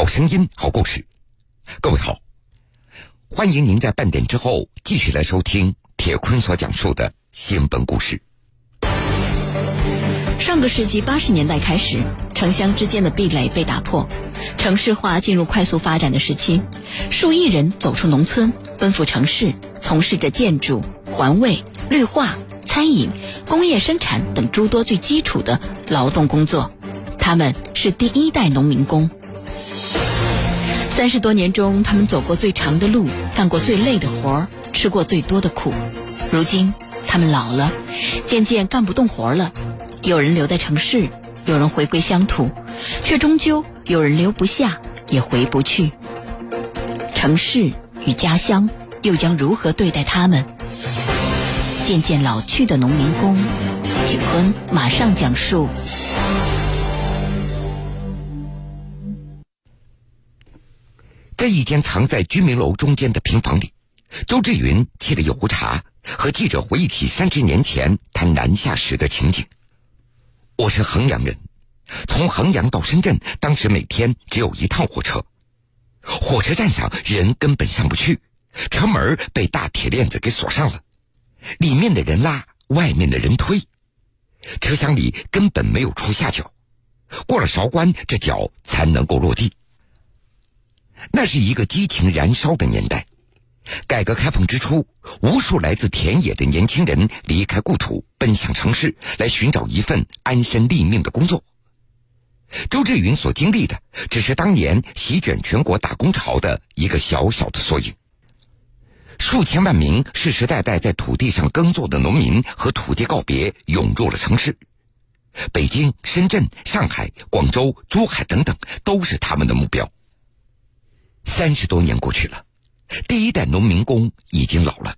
好声音，好故事。各位好，欢迎您在半点之后继续来收听铁坤所讲述的新闻故事。上个世纪八十年代开始，城乡之间的壁垒被打破，城市化进入快速发展的时期，数亿人走出农村，奔赴城市，从事着建筑、环卫、绿化、餐饮、工业生产等诸多最基础的劳动工作。他们是第一代农民工。三十多年中，他们走过最长的路，干过最累的活，吃过最多的苦。如今，他们老了，渐渐干不动活了。有人留在城市，有人回归乡土，却终究有人留不下，也回不去。城市与家乡又将如何对待他们？渐渐老去的农民工，铁坤马上讲述。在一间藏在居民楼中间的平房里，周志云沏了一壶茶，和记者回忆起三十年前他南下时的情景。我是衡阳人，从衡阳到深圳，当时每天只有一趟火车，火车站上人根本上不去，车门被大铁链子给锁上了，里面的人拉，外面的人推，车厢里根本没有出下脚，过了韶关，这脚才能够落地。那是一个激情燃烧的年代，改革开放之初，无数来自田野的年轻人离开故土，奔向城市，来寻找一份安身立命的工作。周志云所经历的，只是当年席卷全国打工潮的一个小小的缩影。数千万名世世代代在土地上耕作的农民和土地告别，涌入了城市。北京、深圳、上海、广州、珠海等等，都是他们的目标。三十多年过去了，第一代农民工已经老了，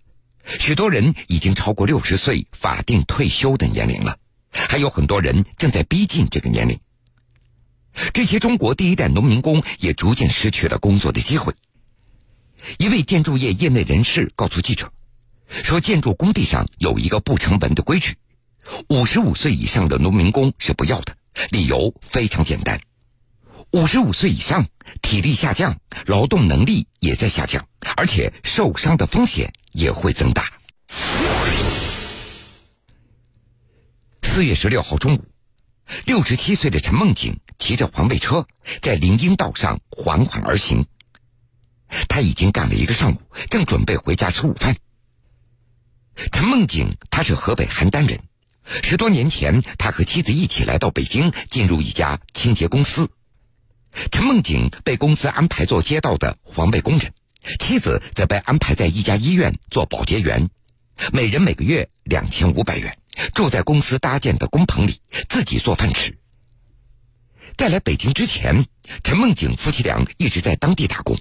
许多人已经超过六十岁法定退休的年龄了，还有很多人正在逼近这个年龄。这些中国第一代农民工也逐渐失去了工作的机会。一位建筑业业内人士告诉记者，说建筑工地上有一个不成文的规矩：五十五岁以上的农民工是不要的，理由非常简单。五十五岁以上，体力下降，劳动能力也在下降，而且受伤的风险也会增大。四月十六号中午，六十七岁的陈梦景骑着环卫车在林荫道上缓缓而行。他已经干了一个上午，正准备回家吃午饭。陈梦景他是河北邯郸人，十多年前，他和妻子一起来到北京，进入一家清洁公司。陈梦景被公司安排做街道的环卫工人，妻子则被安排在一家医院做保洁员，每人每个月两千五百元，住在公司搭建的工棚里，自己做饭吃。在来北京之前，陈梦景夫妻俩一直在当地打工，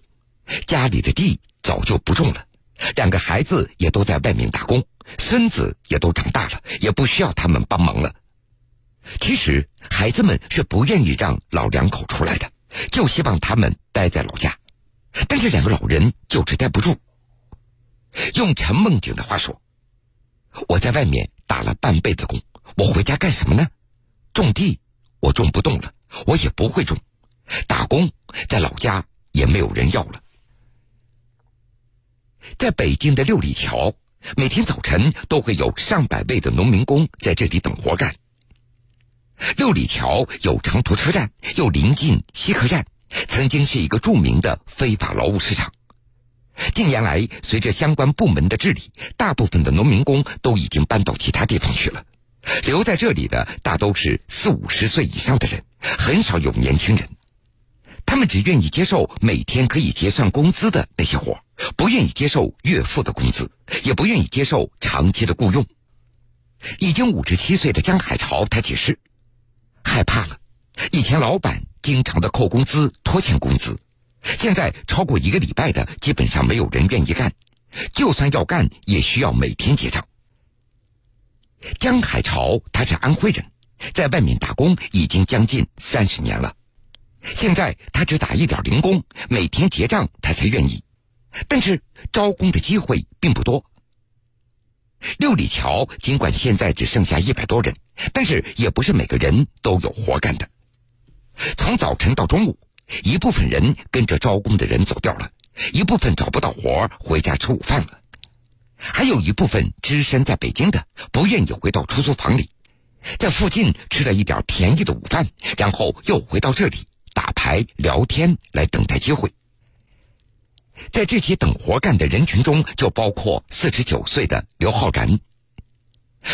家里的地早就不种了，两个孩子也都在外面打工，孙子也都长大了，也不需要他们帮忙了。其实孩子们是不愿意让老两口出来的。就希望他们待在老家，但是两个老人就是待不住。用陈梦景的话说：“我在外面打了半辈子工，我回家干什么呢？种地我种不动了，我也不会种；打工在老家也没有人要了。”在北京的六里桥，每天早晨都会有上百位的农民工在这里等活干。六里桥有长途车站，又临近西客站，曾经是一个著名的非法劳务市场。近年来，随着相关部门的治理，大部分的农民工都已经搬到其他地方去了。留在这里的大都是四五十岁以上的人，很少有年轻人。他们只愿意接受每天可以结算工资的那些活，不愿意接受月付的工资，也不愿意接受长期的雇佣。已经五十七岁的江海潮，他解释。害怕了，以前老板经常的扣工资、拖欠工资，现在超过一个礼拜的，基本上没有人愿意干，就算要干，也需要每天结账。江海潮他是安徽人，在外面打工已经将近三十年了，现在他只打一点零工，每天结账他才愿意，但是招工的机会并不多。六里桥尽管现在只剩下一百多人，但是也不是每个人都有活干的。从早晨到中午，一部分人跟着招工的人走掉了，一部分找不到活回家吃午饭了，还有一部分只身在北京的不愿意回到出租房里，在附近吃了一点便宜的午饭，然后又回到这里打牌聊天来等待机会。在这些等活干的人群中，就包括四十九岁的刘浩然。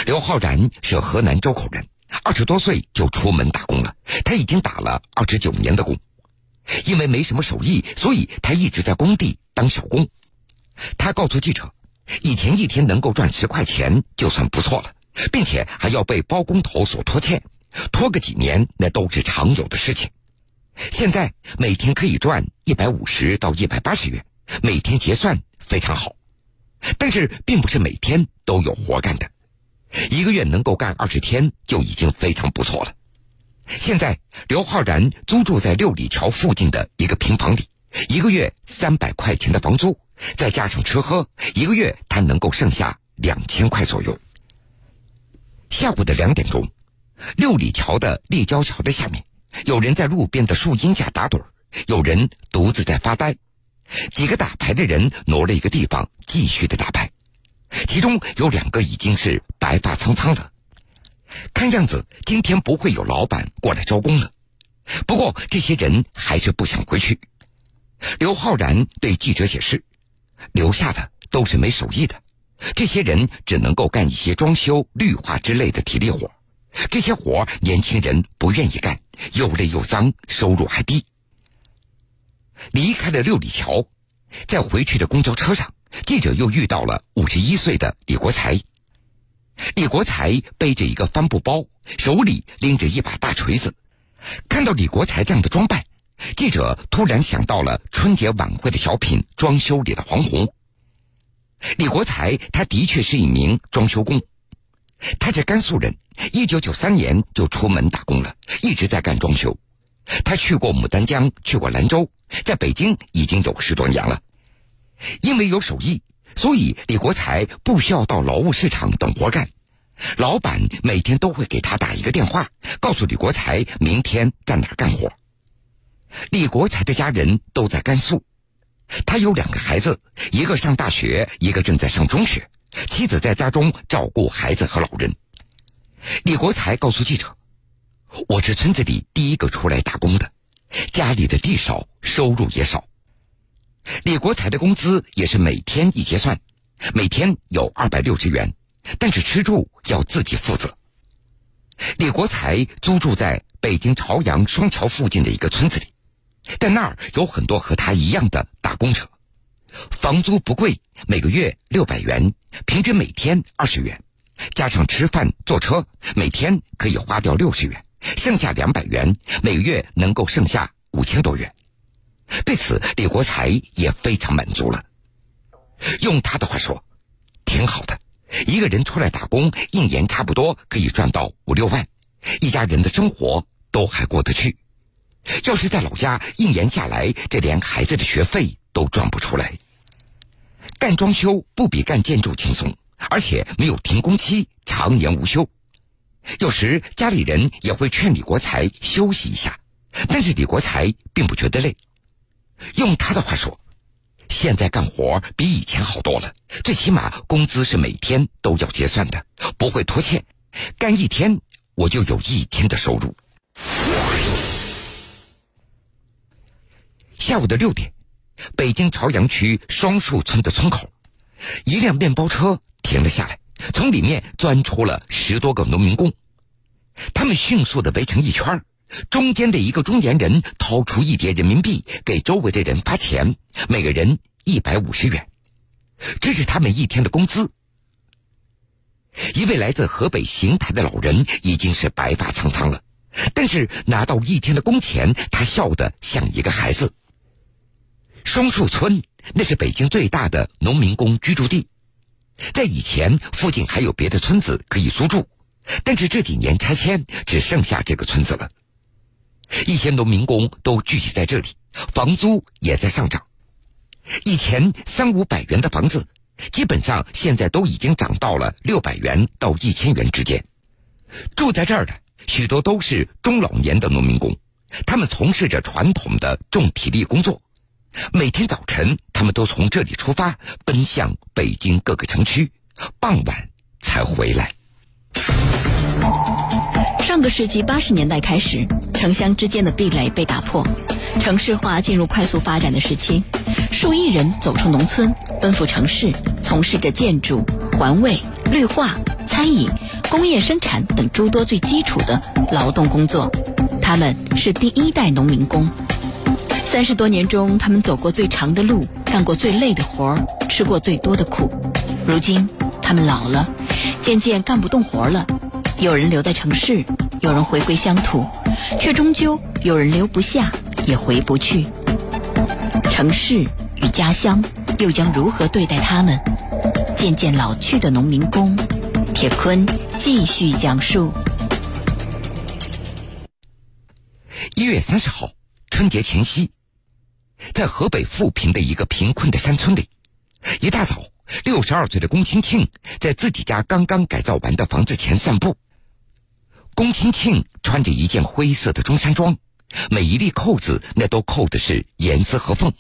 刘浩然是河南周口人，二十多岁就出门打工了。他已经打了二十九年的工，因为没什么手艺，所以他一直在工地当小工。他告诉记者，以前一天能够赚十块钱就算不错了，并且还要被包工头所拖欠，拖个几年那都是常有的事情。现在每天可以赚一百五十到一百八十元，每天结算非常好，但是并不是每天都有活干的。一个月能够干二十天就已经非常不错了。现在刘浩然租住在六里桥附近的一个平房里，一个月三百块钱的房租，再加上吃喝，一个月他能够剩下两千块左右。下午的两点钟，六里桥的立交桥的下面，有人在路边的树荫下打盹有人独自在发呆，几个打牌的人挪了一个地方继续的打牌。其中有两个已经是白发苍苍的，看样子今天不会有老板过来招工了。不过这些人还是不想回去。刘浩然对记者解释：“留下的都是没手艺的，这些人只能够干一些装修、绿化之类的体力活。这些活年轻人不愿意干，又累又脏，收入还低。”离开了六里桥，在回去的公交车上。记者又遇到了五十一岁的李国才。李国才背着一个帆布包，手里拎着一把大锤子。看到李国才这样的装扮，记者突然想到了春节晚会的小品《装修里的黄宏》。李国才他的确是一名装修工，他是甘肃人，一九九三年就出门打工了，一直在干装修。他去过牡丹江，去过兰州，在北京已经有十多年了。因为有手艺，所以李国才不需要到劳务市场等活干。老板每天都会给他打一个电话，告诉李国才明天在哪儿干活。李国才的家人都在甘肃，他有两个孩子，一个上大学，一个正在上中学，妻子在家中照顾孩子和老人。李国才告诉记者：“我是村子里第一个出来打工的，家里的地少，收入也少。”李国才的工资也是每天一结算，每天有二百六十元，但是吃住要自己负责。李国才租住在北京朝阳双桥附近的一个村子里，在那儿有很多和他一样的打工者，房租不贵，每个月六百元，平均每天二十元，加上吃饭坐车，每天可以花掉六十元，剩下两百元，每个月能够剩下五千多元。对此，李国才也非常满足了。用他的话说，挺好的。一个人出来打工，一年差不多可以赚到五六万，一家人的生活都还过得去。要是在老家，一年下来，这连孩子的学费都赚不出来。干装修不比干建筑轻松，而且没有停工期，常年无休。有时家里人也会劝李国才休息一下，但是李国才并不觉得累。用他的话说，现在干活比以前好多了，最起码工资是每天都要结算的，不会拖欠。干一天我就有一天的收入。下午的六点，北京朝阳区双树村的村口，一辆面包车停了下来，从里面钻出了十多个农民工，他们迅速的围成一圈中间的一个中年人掏出一叠人民币，给周围的人发钱，每个人一百五十元，这是他们一天的工资。一位来自河北邢台的老人已经是白发苍苍了，但是拿到一天的工钱，他笑得像一个孩子。双树村那是北京最大的农民工居住地，在以前附近还有别的村子可以租住，但是这几年拆迁，只剩下这个村子了。一些农民工都聚集在这里，房租也在上涨。以前三五百元的房子，基本上现在都已经涨到了六百元到一千元之间。住在这儿的许多都是中老年的农民工，他们从事着传统的重体力工作。每天早晨，他们都从这里出发，奔向北京各个城区，傍晚才回来。上个世纪八十年代开始，城乡之间的壁垒被打破，城市化进入快速发展的时期，数亿人走出农村，奔赴城市，从事着建筑、环卫、绿化、餐饮、工业生产等诸多最基础的劳动工作。他们是第一代农民工。三十多年中，他们走过最长的路，干过最累的活儿，吃过最多的苦。如今，他们老了，渐渐干不动活了。有人留在城市，有人回归乡土，却终究有人留不下，也回不去。城市与家乡又将如何对待他们？渐渐老去的农民工，铁坤继续讲述。一月三十号，春节前夕，在河北富平的一个贫困的山村里，一大早，六十二岁的龚清庆在自己家刚刚改造完的房子前散步。龚清庆穿着一件灰色的中山装，每一粒扣子那都扣的是严丝合缝，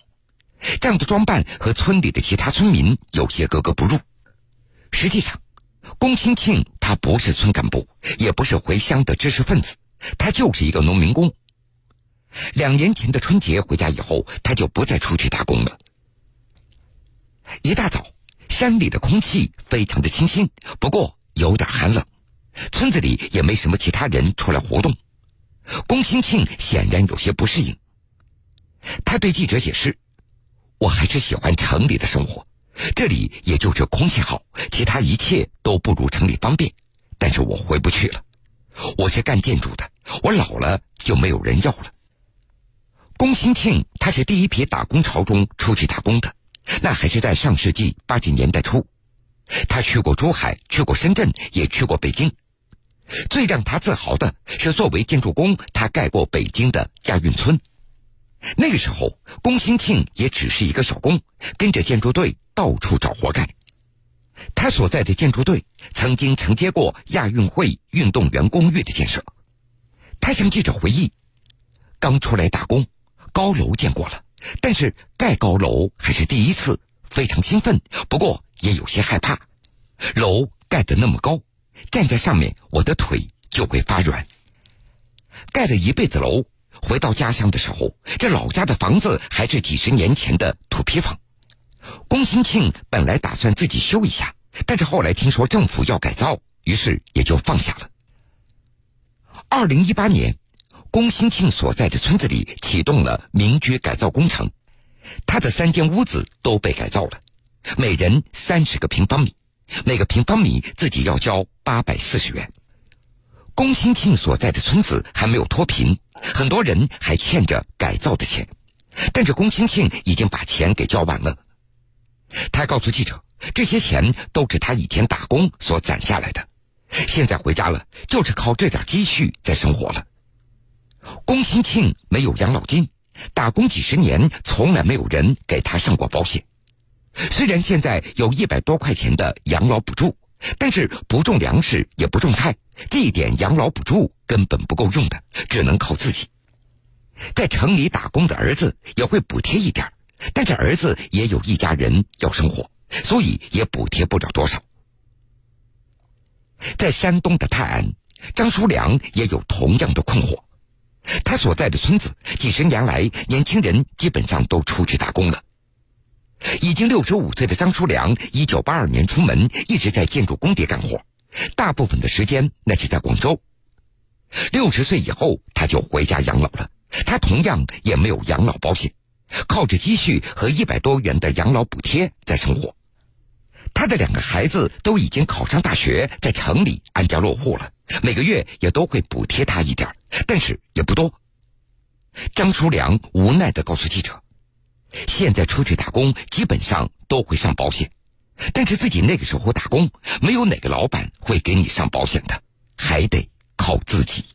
这样的装扮和村里的其他村民有些格格不入。实际上，龚清庆他不是村干部，也不是回乡的知识分子，他就是一个农民工。两年前的春节回家以后，他就不再出去打工了。一大早，山里的空气非常的清新，不过有点寒冷。村子里也没什么其他人出来活动，龚清庆显然有些不适应。他对记者解释：“我还是喜欢城里的生活，这里也就是空气好，其他一切都不如城里方便。但是我回不去了，我是干建筑的，我老了就没有人要了。”龚清庆他是第一批打工潮中出去打工的，那还是在上世纪八十年代初，他去过珠海，去过深圳，也去过北京。最让他自豪的是，作为建筑工，他盖过北京的亚运村。那个时候，龚新庆也只是一个小工，跟着建筑队到处找活干。他所在的建筑队曾经承接过亚运会运动员公寓的建设。他向记者回忆，刚出来打工，高楼见过了，但是盖高楼还是第一次，非常兴奋，不过也有些害怕。楼盖得那么高。站在上面，我的腿就会发软。盖了一辈子楼，回到家乡的时候，这老家的房子还是几十年前的土坯房。龚新庆本来打算自己修一下，但是后来听说政府要改造，于是也就放下了。二零一八年，龚新庆所在的村子里启动了民居改造工程，他的三间屋子都被改造了，每人三十个平方米。每个平方米自己要交八百四十元。龚清庆所在的村子还没有脱贫，很多人还欠着改造的钱，但是龚清庆已经把钱给交完了。他告诉记者，这些钱都是他以前打工所攒下来的，现在回家了就是靠这点积蓄在生活了。龚清庆没有养老金，打工几十年从来没有人给他上过保险。虽然现在有一百多块钱的养老补助，但是不种粮食也不种菜，这一点养老补助根本不够用的，只能靠自己。在城里打工的儿子也会补贴一点，但是儿子也有一家人要生活，所以也补贴不了多少。在山东的泰安，张书良也有同样的困惑。他所在的村子几十年来，年轻人基本上都出去打工了。已经六十五岁的张书良，一九八二年出门，一直在建筑工地干活，大部分的时间那是在广州。六十岁以后，他就回家养老了。他同样也没有养老保险，靠着积蓄和一百多元的养老补贴在生活。他的两个孩子都已经考上大学，在城里安家落户了，每个月也都会补贴他一点，但是也不多。张书良无奈的告诉记者。现在出去打工，基本上都会上保险，但是自己那个时候打工，没有哪个老板会给你上保险的，还得靠自己。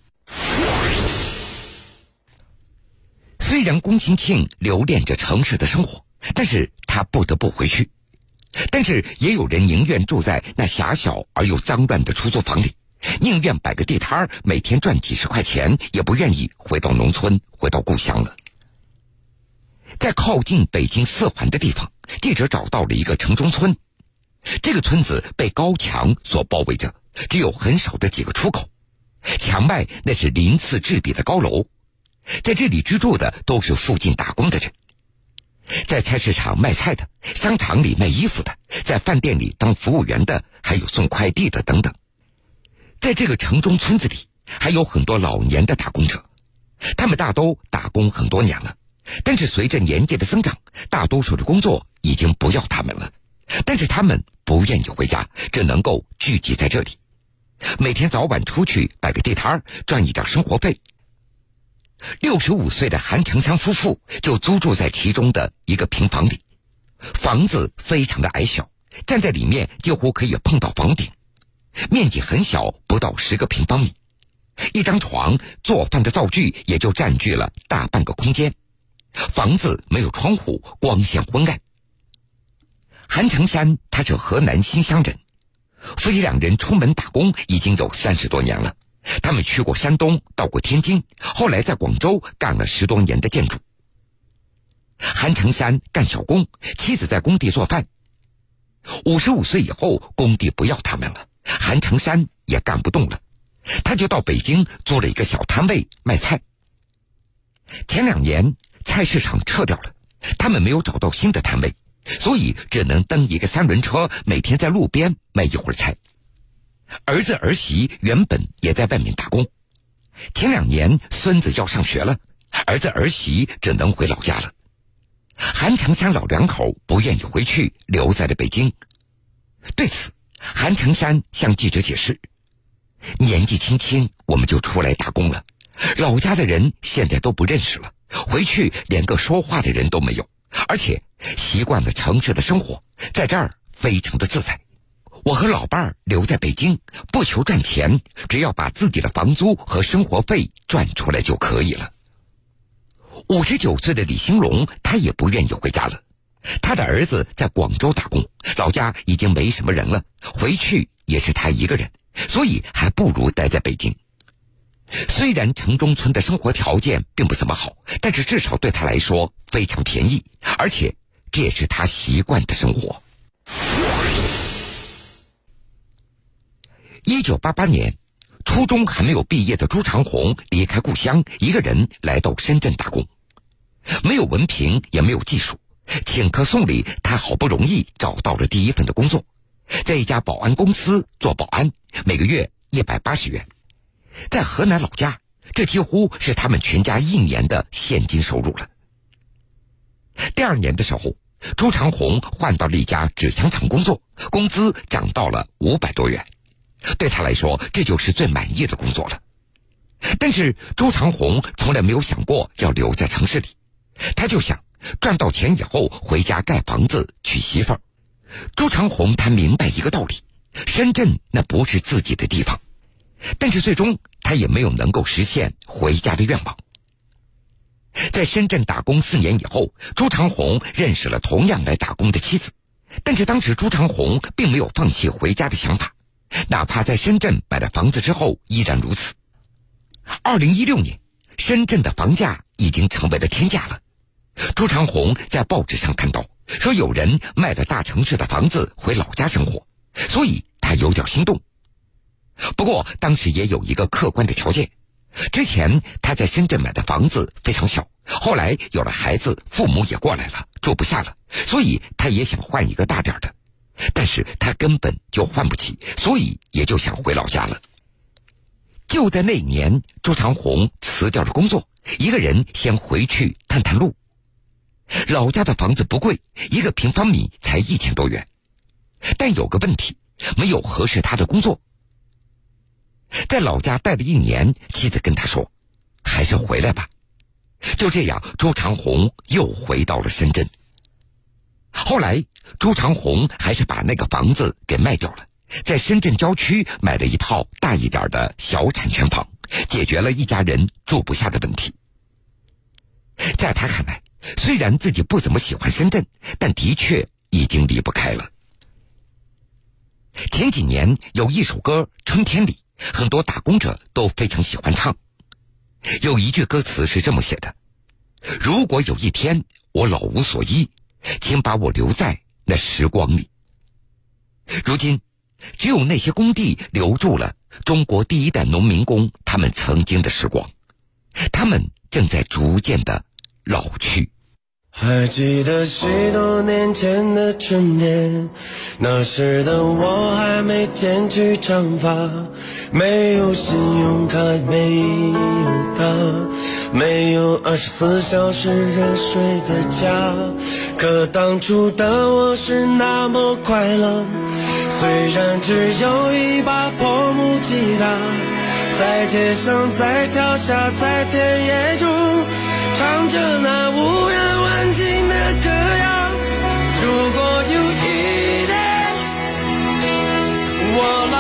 虽然龚清庆留恋着城市的生活，但是他不得不回去。但是也有人宁愿住在那狭小而又脏乱的出租房里，宁愿摆个地摊儿，每天赚几十块钱，也不愿意回到农村，回到故乡了。在靠近北京四环的地方，记者找到了一个城中村。这个村子被高墙所包围着，只有很少的几个出口，墙外那是鳞次栉比的高楼。在这里居住的都是附近打工的人，在菜市场卖菜的，商场里卖衣服的，在饭店里当服务员的，还有送快递的等等。在这个城中村子里，还有很多老年的打工者，他们大都打工很多年了，但是随着年纪的增长，大多数的工作已经不要他们了。但是他们不愿意回家，只能够聚集在这里，每天早晚出去摆个地摊儿，赚一点生活费。六十五岁的韩成山夫妇就租住在其中的一个平房里，房子非常的矮小，站在里面几乎可以碰到房顶，面积很小，不到十个平方米，一张床、做饭的灶具也就占据了大半个空间，房子没有窗户，光线昏暗。韩成山他是河南新乡人，夫妻两人出门打工已经有三十多年了。他们去过山东，到过天津，后来在广州干了十多年的建筑。韩成山干小工，妻子在工地做饭。五十五岁以后，工地不要他们了，韩成山也干不动了，他就到北京租了一个小摊位卖菜。前两年菜市场撤掉了，他们没有找到新的摊位，所以只能蹬一个三轮车，每天在路边卖一会儿菜。儿子儿媳原本也在外面打工，前两年孙子要上学了，儿子儿媳只能回老家了。韩成山老两口不愿意回去，留在了北京。对此，韩成山向记者解释：“年纪轻轻我们就出来打工了，老家的人现在都不认识了，回去连个说话的人都没有，而且习惯了城市的生活，在这儿非常的自在。”我和老伴儿留在北京，不求赚钱，只要把自己的房租和生活费赚出来就可以了。五十九岁的李兴龙，他也不愿意回家了。他的儿子在广州打工，老家已经没什么人了，回去也是他一个人，所以还不如待在北京。虽然城中村的生活条件并不怎么好，但是至少对他来说非常便宜，而且这也是他习惯的生活。一九八八年，初中还没有毕业的朱长红离开故乡，一个人来到深圳打工。没有文凭，也没有技术，请客送礼，他好不容易找到了第一份的工作，在一家保安公司做保安，每个月一百八十元。在河南老家，这几乎是他们全家一年的现金收入了。第二年的时候，朱长红换到了一家纸箱厂工作，工资涨到了五百多元。对他来说，这就是最满意的工作了。但是朱长红从来没有想过要留在城市里，他就想赚到钱以后回家盖房子娶媳妇儿。朱长红他明白一个道理：深圳那不是自己的地方。但是最终他也没有能够实现回家的愿望。在深圳打工四年以后，朱长红认识了同样来打工的妻子，但是当时朱长红并没有放弃回家的想法。哪怕在深圳买了房子之后，依然如此。二零一六年，深圳的房价已经成为了天价了。朱长红在报纸上看到，说有人卖了大城市的房子回老家生活，所以他有点心动。不过当时也有一个客观的条件：之前他在深圳买的房子非常小，后来有了孩子，父母也过来了，住不下了，所以他也想换一个大点的。但是他根本就换不起，所以也就想回老家了。就在那年，朱长红辞掉了工作，一个人先回去探探路。老家的房子不贵，一个平方米才一千多元，但有个问题，没有合适他的工作。在老家待了一年，妻子跟他说：“还是回来吧。”就这样，朱长红又回到了深圳。后来，朱长红还是把那个房子给卖掉了，在深圳郊区买了一套大一点的小产权房，解决了一家人住不下的问题。在他看来，虽然自己不怎么喜欢深圳，但的确已经离不开了。前几年有一首歌《春天里》，很多打工者都非常喜欢唱。有一句歌词是这么写的：“如果有一天我老无所依，请把我留在那时光里。”如今，只有那些工地留住了中国第一代农民工他们曾经的时光，他们正在逐渐的老去。还记得许多年前的春天，那时的我还没剪去长发，没有信用卡，没有他，没有二十四小时热水的家。可当初的我是那么快乐，虽然只有一把破木吉他，在街上，在桥下，在田野中，唱着那无人。问津的歌谣。如果有一天我。